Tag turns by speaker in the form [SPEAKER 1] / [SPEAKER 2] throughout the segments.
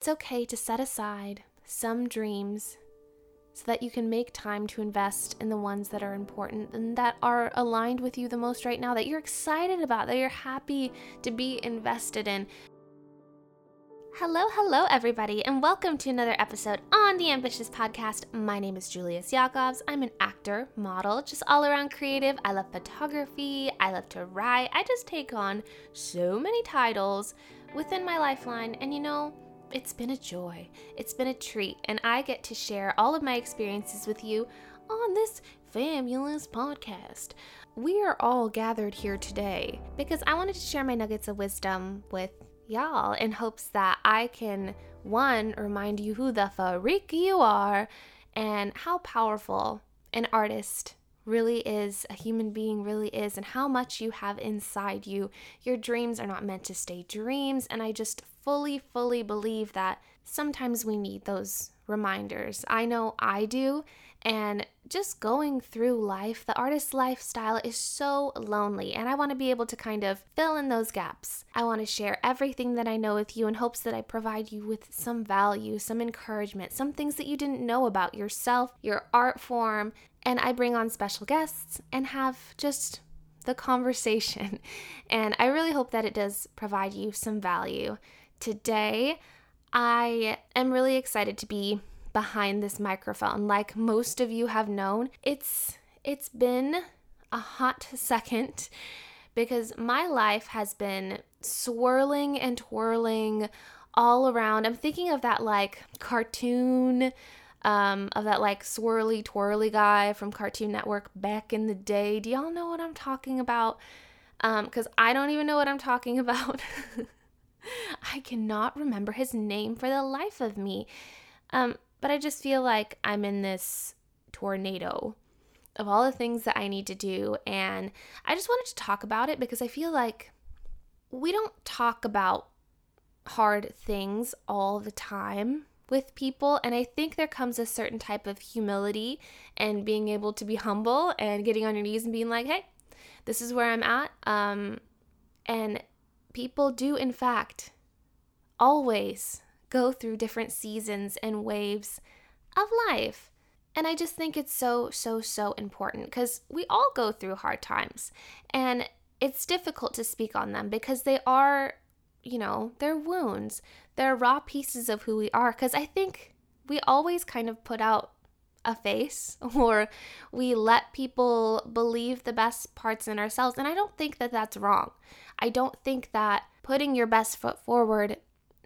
[SPEAKER 1] It's okay to set aside some dreams so that you can make time to invest in the ones that are important and that are aligned with you the most right now, that you're excited about, that you're happy to be invested in. Hello, hello, everybody, and welcome to another episode on the Ambitious Podcast. My name is Julius Yakovs. I'm an actor, model, just all around creative. I love photography, I love to write. I just take on so many titles within my lifeline, and you know, it's been a joy. It's been a treat, and I get to share all of my experiences with you on this fabulous podcast. We are all gathered here today because I wanted to share my nuggets of wisdom with y'all in hopes that I can, one, remind you who the freak you are and how powerful an artist really is, a human being really is, and how much you have inside you. Your dreams are not meant to stay dreams, and I just fully, fully believe that sometimes we need those reminders. I know I do. And just going through life, the artist lifestyle is so lonely, and I want to be able to kind of fill in those gaps. I want to share everything that I know with you in hopes that I provide you with some value, some encouragement, some things that you didn't know about yourself, your art form, and I bring on special guests and have just the conversation. And I really hope that it does provide you some value. Today, I am really excited to be behind this microphone. Like most of you have known, it's it's been a hot second because my life has been swirling and twirling all around. I'm thinking of that like cartoon um, of that like swirly twirly guy from Cartoon Network back in the day. Do y'all know what I'm talking about? Because um, I don't even know what I'm talking about. I cannot remember his name for the life of me. Um, but I just feel like I'm in this tornado of all the things that I need to do. And I just wanted to talk about it because I feel like we don't talk about hard things all the time with people. And I think there comes a certain type of humility and being able to be humble and getting on your knees and being like, hey, this is where I'm at. Um, and people do, in fact, always go through different seasons and waves of life. And I just think it's so, so, so important because we all go through hard times. And it's difficult to speak on them because they are, you know, they're wounds. They're raw pieces of who we are. Because I think we always kind of put out a face or we let people believe the best parts in ourselves. And I don't think that that's wrong. I don't think that putting your best foot forward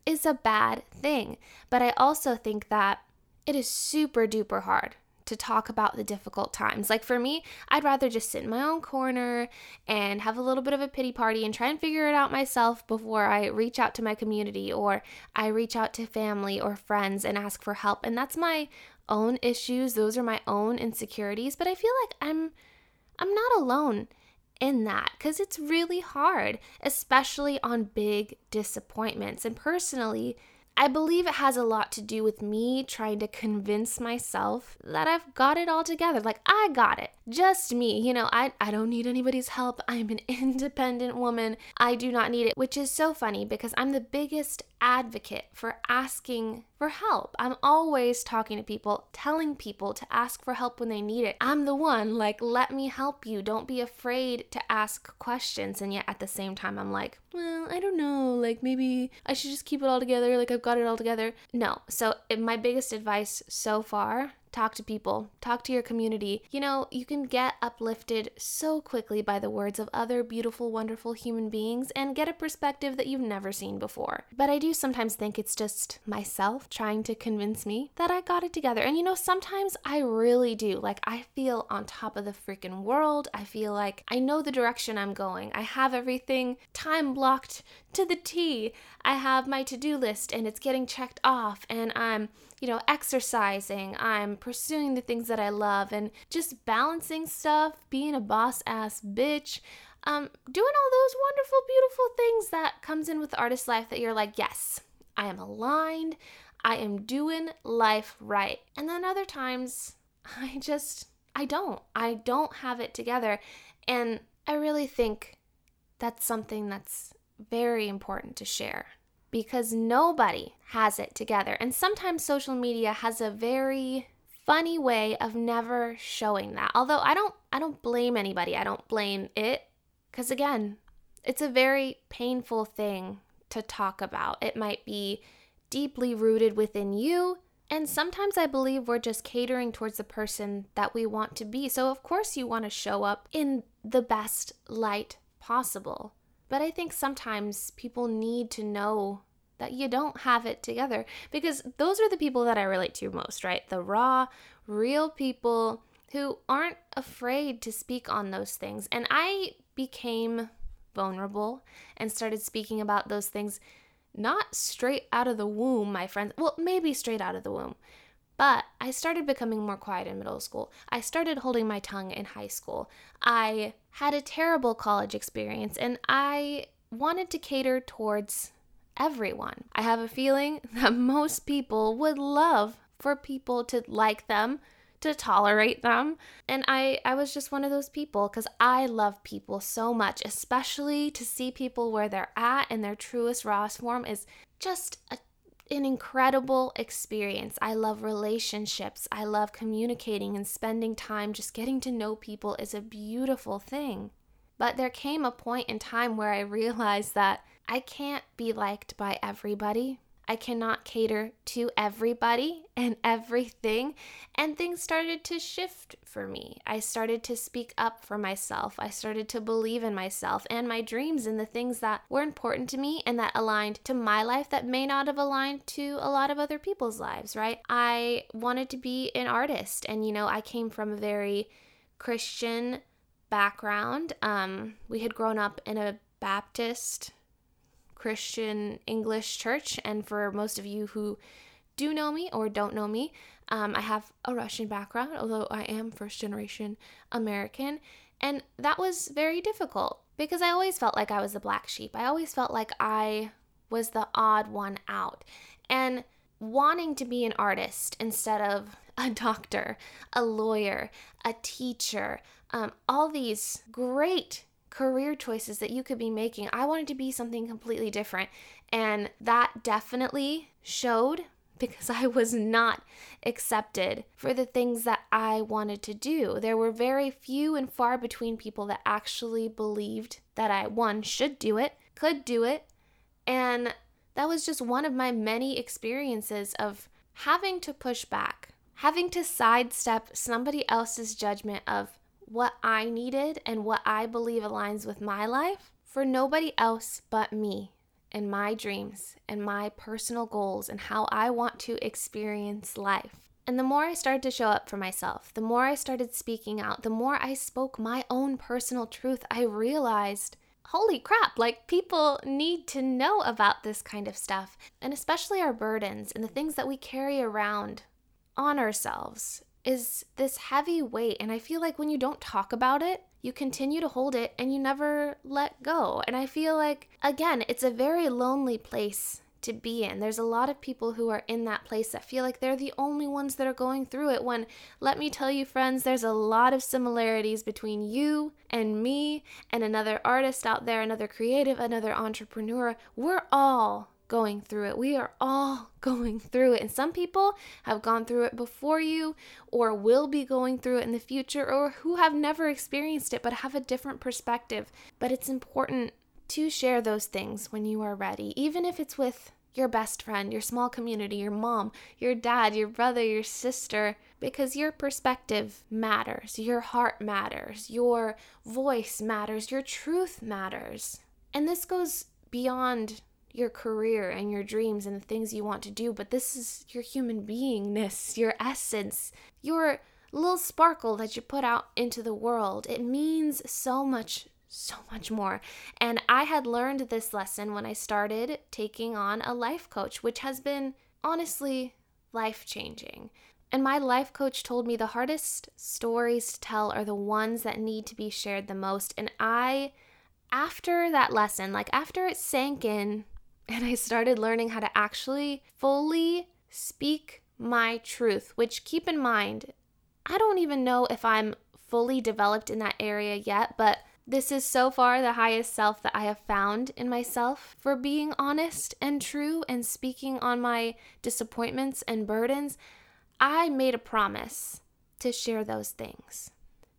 [SPEAKER 1] is a bad thing. But I also think that it is super duper hard to talk about the difficult times. Like for me, I'd rather just sit in my own corner and have a little bit of a pity party and try and figure it out myself before I reach out to my community or I reach out to family or friends and ask for help. And that's my own issues, those are my own insecurities, but I feel like I'm I'm not alone in that because it's really hard, especially on big disappointments. And personally, I believe it has a lot to do with me trying to convince myself that I've got it all together. Like, I got it. Just me. You know, I, I don't need anybody's help. I'm an independent woman. I do not need it, which is so funny because I'm the biggest advocate for asking for help. I'm always talking to people, telling people to ask for help when they need it. I'm the one, like, let me help you. Don't be afraid to ask questions. And yet at the same time, I'm like, well, I don't know. Like, maybe I should just keep it all together. Like, I've got it all together. No. So, my biggest advice so far talk to people, talk to your community. You know, you can get uplifted so quickly by the words of other beautiful, wonderful human beings and get a perspective that you've never seen before. But I do sometimes think it's just myself trying to convince me that I got it together. And you know, sometimes I really do. Like, I feel on top of the freaking world. I feel like I know the direction I'm going. I have everything time blocked to the T. I have my to do list and it's getting checked off, and I'm, you know, exercising, I'm pursuing the things that I love, and just balancing stuff, being a boss ass bitch. Um, doing all those wonderful, beautiful things that comes in with artist life that you're like, yes, I am aligned, I am doing life right. And then other times, I just, I don't. I don't have it together. And I really think that's something that's very important to share because nobody has it together. And sometimes social media has a very funny way of never showing that. Although I don't I don't blame anybody. I don't blame it cuz again, it's a very painful thing to talk about. It might be deeply rooted within you, and sometimes I believe we're just catering towards the person that we want to be. So of course you want to show up in the best light possible. But I think sometimes people need to know that you don't have it together because those are the people that I relate to most, right? The raw, real people who aren't afraid to speak on those things. And I became vulnerable and started speaking about those things not straight out of the womb, my friends. Well, maybe straight out of the womb. But I started becoming more quiet in middle school. I started holding my tongue in high school. I had a terrible college experience and I wanted to cater towards everyone. I have a feeling that most people would love for people to like them, to tolerate them. And I I was just one of those people cuz I love people so much, especially to see people where they're at in their truest rawest form is just a, an incredible experience. I love relationships. I love communicating and spending time just getting to know people is a beautiful thing. But there came a point in time where I realized that I can't be liked by everybody. I cannot cater to everybody and everything. And things started to shift for me. I started to speak up for myself. I started to believe in myself and my dreams and the things that were important to me and that aligned to my life that may not have aligned to a lot of other people's lives, right? I wanted to be an artist. And, you know, I came from a very Christian background. Um, we had grown up in a Baptist Christian English church. And for most of you who do know me or don't know me, um, I have a Russian background, although I am first generation American. And that was very difficult because I always felt like I was the black sheep. I always felt like I was the odd one out. And wanting to be an artist instead of a doctor, a lawyer, a teacher, um, all these great career choices that you could be making. I wanted to be something completely different. And that definitely showed because I was not accepted for the things that I wanted to do. There were very few and far between people that actually believed that I, one, should do it, could do it. And that was just one of my many experiences of having to push back, having to sidestep somebody else's judgment of what I needed and what I believe aligns with my life for nobody else but me and my dreams and my personal goals and how I want to experience life. And the more I started to show up for myself, the more I started speaking out, the more I spoke my own personal truth, I realized holy crap, like people need to know about this kind of stuff, and especially our burdens and the things that we carry around on ourselves is this heavy weight. And I feel like when you don't talk about it, you continue to hold it and you never let go. And I feel like, again, it's a very lonely place to be in. There's a lot of people who are in that place that feel like they're the only ones that are going through it. When, let me tell you, friends, there's a lot of similarities between you and me and another artist out there, another creative, another entrepreneur. We're all going through it. We are all going through it. And some people have gone through it before you, or will be going through it in the future, or who have never experienced it but have a different perspective. But it's important to share those things when you are ready, even if it's with your best friend, your small community, your mom, your dad, your brother, your sister, because your perspective matters, your heart matters, your voice matters, your truth matters. And this goes beyond your career and your dreams and the things you want to do, but this is your human beingness, your essence, your little sparkle that you put out into the world. It means so much, so much more. And I had learned this lesson when I started taking on a life coach, which has been honestly life changing. And my life coach told me the hardest stories to tell are the ones that need to be shared the most. And I, after that lesson, like after it sank in, and I started learning how to actually fully speak my truth, which keep in mind, I don't even know if I'm fully developed in that area yet, but This is so far the highest self that I have found in myself for being honest and true and speaking on my disappointments and burdens. I made a promise to share those things.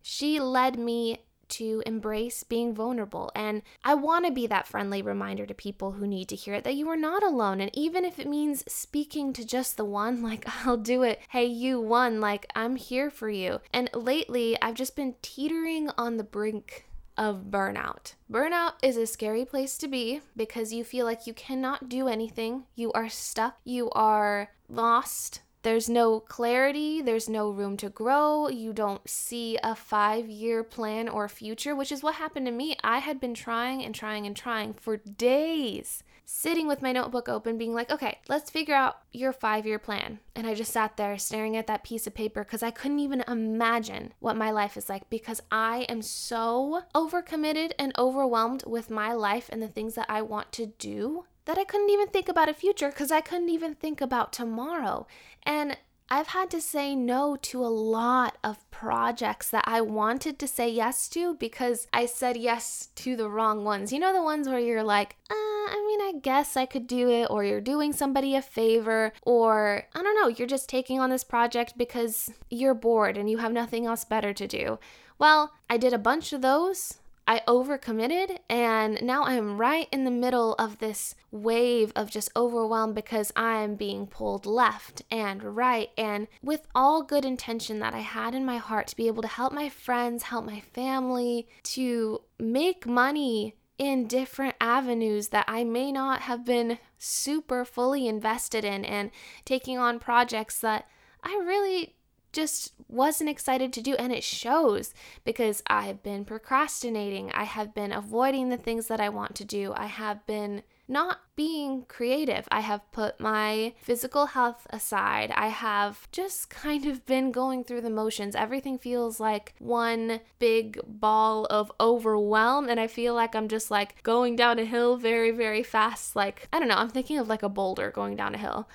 [SPEAKER 1] She led me to embrace being vulnerable. And I want to be that friendly reminder to people who need to hear it that you are not alone. And even if it means speaking to just the one, like I'll do it. Hey, you one, like I'm here for you. And lately, I've just been teetering on the brink of burnout. Burnout is a scary place to be because you feel like you cannot do anything. You are stuck. You are lost. There's no clarity, there's no room to grow. You don't see a five year plan or future, which is what happened to me. I had been trying and trying and trying for days, sitting with my notebook open, being like, okay, let's figure out your five year plan. And I just sat there staring at that piece of paper because I couldn't even imagine what my life is like because I am so overcommitted and overwhelmed with my life and the things that I want to do that I couldn't even think about a future because I couldn't even think about tomorrow. And I've had to say no to a lot of projects that I wanted to say yes to because I said yes to the wrong ones. You know, the ones where you're like, uh, I mean, I guess I could do it, or you're doing somebody a favor, or I don't know, you're just taking on this project because you're bored and you have nothing else better to do. Well, I did a bunch of those I overcommitted and now I'm right in the middle of this wave of just overwhelm because I'm being pulled left and right. And with all good intention that I had in my heart to be able to help my friends, help my family, to make money in different avenues that I may not have been super fully invested in and taking on projects that I really just wasn't excited to do. And it shows because I have been procrastinating. I have been avoiding the things that I want to do. I have been not being creative. I have put my physical health aside. I have just kind of been going through the motions. Everything feels like one big ball of overwhelm, and I feel like I'm just like going down a hill very, very fast. Like, I don't know, I'm thinking of like a boulder going down a hill.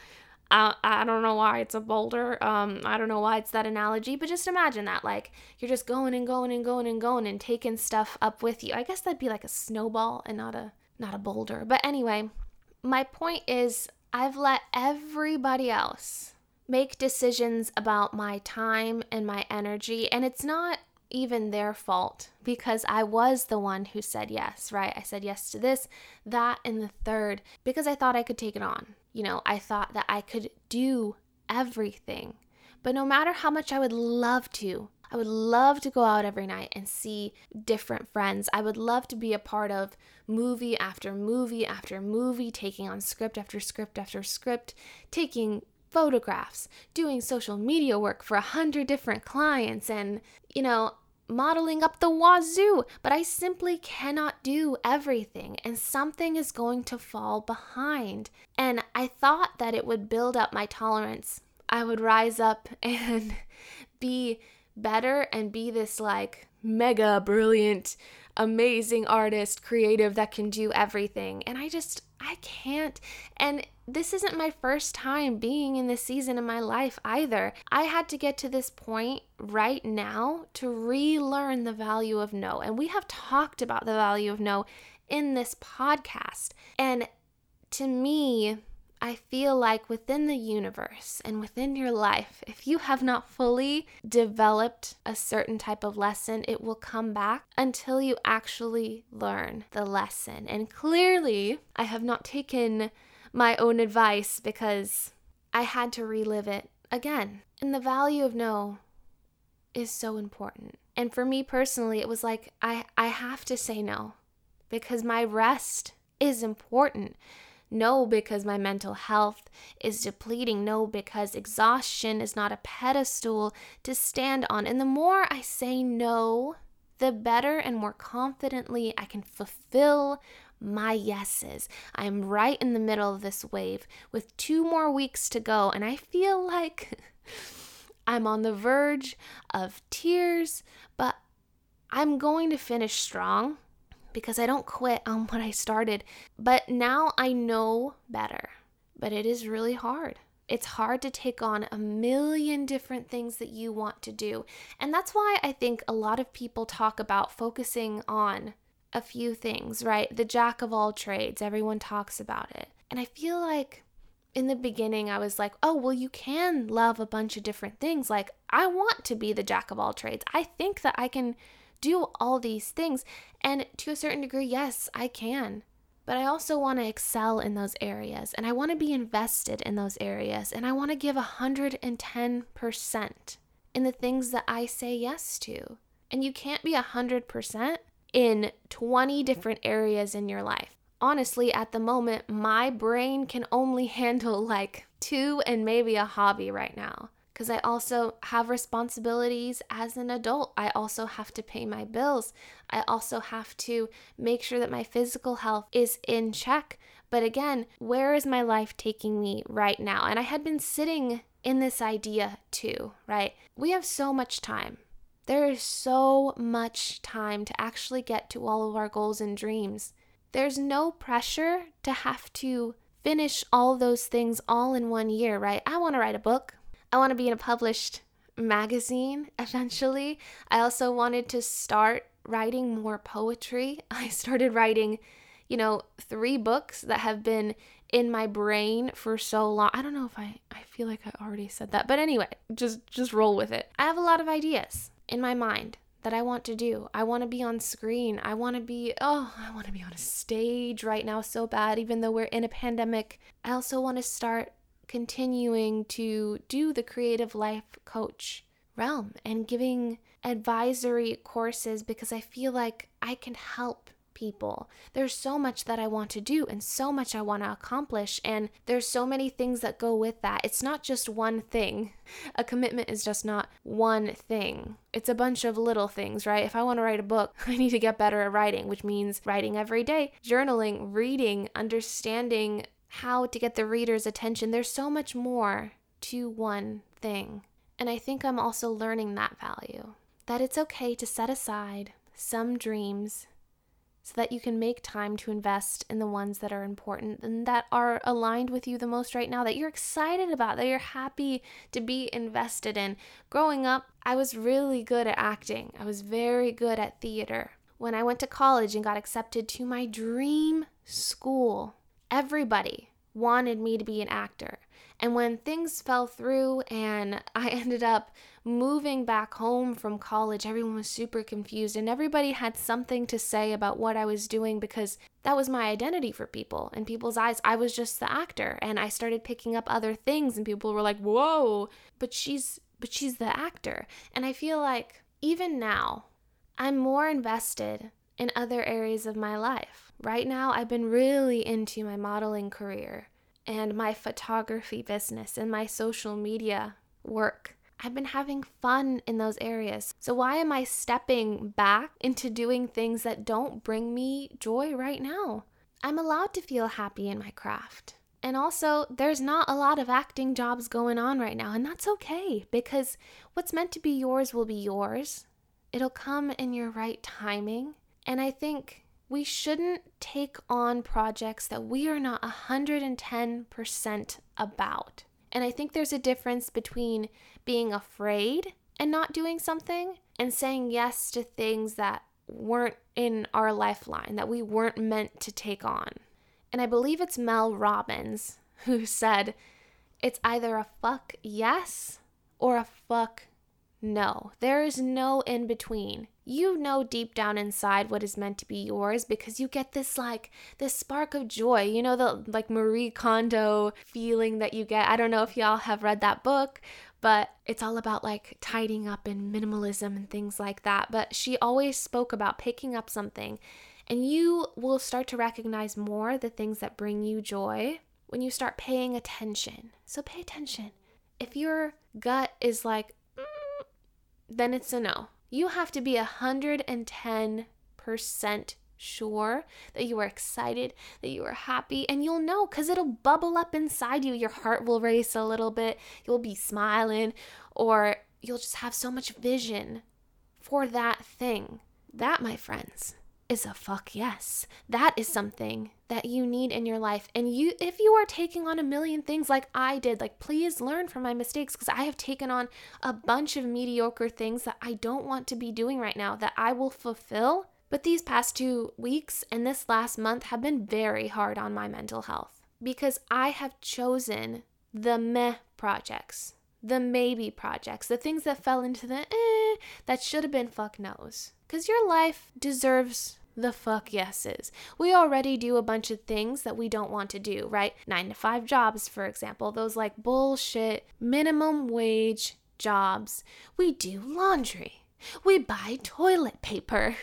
[SPEAKER 1] I, I don't know why it's a boulder. Um, I don't know why it's that analogy, but just imagine that. Like, you're just going and going and going and going and taking stuff up with you. I guess that'd be like a snowball and not a not a boulder. But anyway, my point is I've let everybody else make decisions about my time and my energy, and it's not even their fault because I was the one who said yes, right? I said yes to this, that, and the third because I thought I could take it on. You know, I thought that I could do everything. But no matter how much I would love to, I would love to go out every night and see different friends. I would love to be a part of movie after movie after movie, taking on script after script after script, taking photographs, doing social media work for a hundred different clients, and, you know, modeling up the wazoo, but I simply cannot do everything, and something is going to fall behind. And I thought that it would build up my tolerance. I would rise up and be better and be this like mega brilliant, amazing artist, creative that can do everything. And I just, I can't. And this isn't my first time being in this season in my life either. I had to get to this point right now to relearn the value of no. And we have talked about the value of no in this podcast. And to me, I feel like within the universe and within your life, if you have not fully developed a certain type of lesson, it will come back until you actually learn the lesson. And clearly, I have not taken my own advice because I had to relive it again. And the value of no is so important. And for me personally, it was like I, I have to say no because my rest is important. No, because my mental health is depleting. No, because exhaustion is not a pedestal to stand on. And the more I say no, the better and more confidently I can fulfill my yeses. I'm right in the middle of this wave with two more weeks to go, and I feel like I'm on the verge of tears, but I'm going to finish strong because I don't quit on what I started. But now I know better, but it is really hard. It's hard to take on a million different things that you want to do. And that's why I think a lot of people talk about focusing on a few things, right? The jack of all trades, everyone talks about it. And I feel like in the beginning, I was like, oh, well, you can love a bunch of different things. Like, I want to be the jack of all trades. I think that I can do all these things. And to a certain degree, yes, I can. But I also want to excel in those areas and I want to be invested in those areas and I want to give 110% in the things that I say yes to. And you can't be 100% in 20 different areas in your life. Honestly, at the moment, my brain can only handle like two and maybe a hobby right now because I also have responsibilities as an adult. I also have to pay my bills. I also have to make sure that my physical health is in check. But again, where is my life taking me right now? And I had been sitting in this idea too, right? We have so much time. There is so much time to actually get to all of our goals and dreams. There's no pressure to have to finish all those things all in one year, right? I want to write a book. I want to be in a published magazine eventually. I also wanted to start writing more poetry. I started writing, you know, three books that have been in my brain for so long. I don't know if I I feel like I already said that. But anyway, just just roll with it. I have a lot of ideas in my mind that I want to do. I want to be on screen. I want to be, oh, I want to be on a stage right now so bad, even though we're in a pandemic. I also want to start continuing to do the creative life coach realm and giving advisory courses because I feel like I can help people. There's so much that I want to do and so much I want to accomplish and there's so many things that go with that. It's not just one thing. A commitment is just not one thing. It's a bunch of little things, right? If I want to write a book, I need to get better at writing, which means writing every day, journaling, reading, understanding how to get the reader's attention. There's so much more to one thing. And I think I'm also learning that value that it's okay to set aside some dreams so that you can make time to invest in the ones that are important and that are aligned with you the most right now, that you're excited about, that you're happy to be invested in. Growing up, I was really good at acting, I was very good at theater. When I went to college and got accepted to my dream school, everybody wanted me to be an actor. And when things fell through and I ended up moving back home from college, everyone was super confused and everybody had something to say about what I was doing because that was my identity for people. In people's eyes, I was just the actor and I started picking up other things and people were like, "Whoa, but she's but she's the actor." And I feel like even now, I'm more invested in other areas of my life. Right now, I've been really into my modeling career and my photography business and my social media work. I've been having fun in those areas. So, why am I stepping back into doing things that don't bring me joy right now? I'm allowed to feel happy in my craft. And also, there's not a lot of acting jobs going on right now, and that's okay because what's meant to be yours will be yours. It'll come in your right timing. And I think we shouldn't take on projects that we are not 110% about. And I think there's a difference between being afraid and not doing something and saying yes to things that weren't in our lifeline, that we weren't meant to take on. And I believe it's Mel Robbins who said, it's either a fuck yes or a fuck no. There is no in between you know deep down inside what is meant to be yours because you get this like this spark of joy you know the like marie kondo feeling that you get. I don't know if y'all have read that book but it's all about like tidying up and minimalism and things like that. But she always spoke about picking up something and you will start to recognize more the things that bring you joy when you start paying attention. So pay attention. If your gut is like then it's a no you have to be 110% sure that you are excited, that you are happy, and you'll know because it'll bubble up inside you. Your heart will race a little bit, you'll be smiling, or you'll just have so much vision for that thing. That, my friends, is a fuck yes. That is something that you need in your life. And you if you are taking on a million things like I did, like please learn from my mistakes because I have taken on a bunch of mediocre things that I don't want to be doing right now that I will fulfill. But these past 2 weeks and this last month have been very hard on my mental health because I have chosen the meh projects, the maybe projects, the things that fell into the eh that should have been fuck nos. Because your life deserves the fuck yeses. We already do a bunch of things that we don't want to do, right? Nine to five jobs, for example, those like bullshit minimum wage jobs. We do laundry. We buy toilet paper.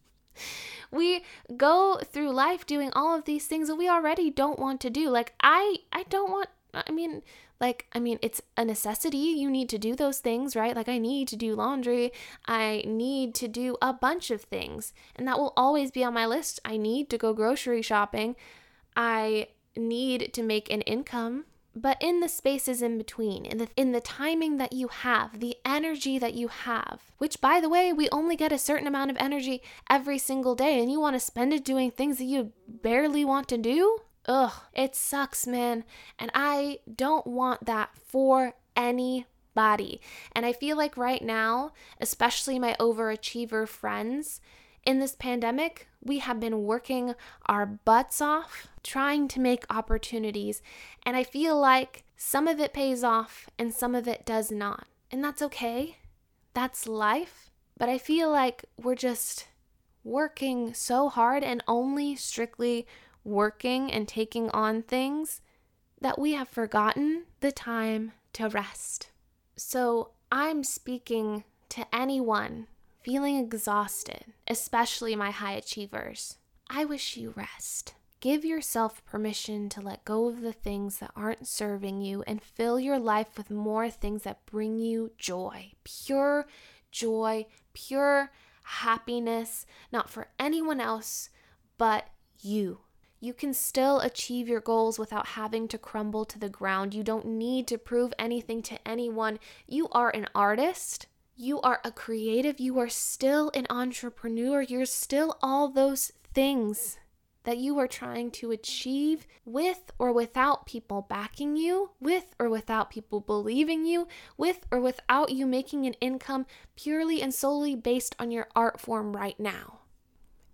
[SPEAKER 1] we go through life doing all of these things that we already don't want to do. Like I I don't want I mean like i mean it's a necessity. You need to do those things right? Like i need to do laundry. I need to do a bunch of things. And that will always be on my list. I need to go grocery shopping. I need to make an income. But in the spaces in between in the in the timing that you have the energy that you have which by the way we only get a certain amount of energy every single day and you want to spend it doing things that you barely want to do Ugh, it sucks, man. And I don't want that for anybody. And I feel like right now, especially my overachiever friends, in this pandemic, we have been working our butts off trying to make opportunities. And I feel like some of it pays off and some of it does not. And that's okay. That's life. But I feel like we're just working so hard and only strictly working and taking on things that we have forgotten the time to rest. So I'm speaking to anyone feeling exhausted, especially my high achievers. I wish you rest. Give yourself permission to let go of the things that aren't serving you and fill your life with more things that bring you joy. Pure joy, pure happiness, not for anyone else but you. You can still achieve your goals without having to crumble to the ground. You don't need to prove anything to anyone. You are an artist. You are a creative. You are still an entrepreneur. You're still all those things that you are trying to achieve with or without people backing you, with or without people believing you, with or without you making an income purely and solely based on your art form right now.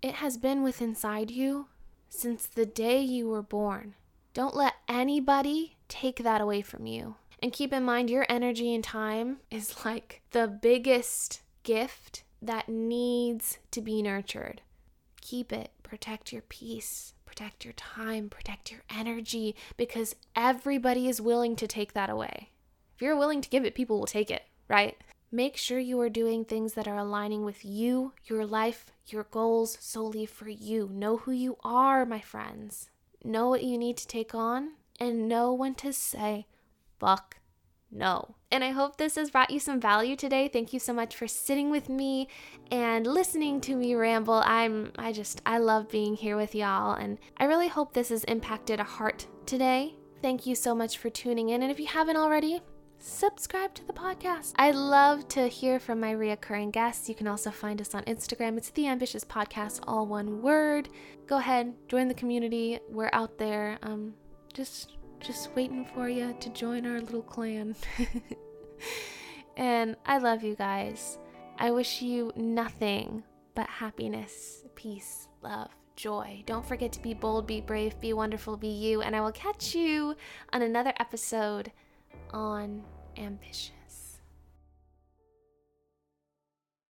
[SPEAKER 1] It has been within inside you since the day you were born. Don't let anybody take that away from you. And keep in mind, your energy and time is like the biggest gift that needs to be nurtured. Keep it, protect your peace, protect your time, protect your energy, because everybody is willing to take that away. If you're willing to give it, people will take it, right? Make sure you are doing things that are aligning with you, your life, your goals solely for you. Know who you are, my friends. Know what you need to take on and know when to say, fuck no. And I hope this has brought you some value today. Thank you so much for sitting with me and listening to me ramble. I'm I just I love being here with y'all and I really hope this has impacted a heart today. Thank you so much for tuning in and if you haven't already, subscribe to the podcast. I love to hear from my reoccurring guests. You can also find us on Instagram. It's The Ambitious Podcast, all one word. Go ahead, join the community. We're out there. Um, just just waiting for you to join our little clan. and I love you guys. I wish you nothing but happiness, peace, love, joy. Don't forget to be bold, be brave, be wonderful, be you. And I will catch you on another episode on ambition.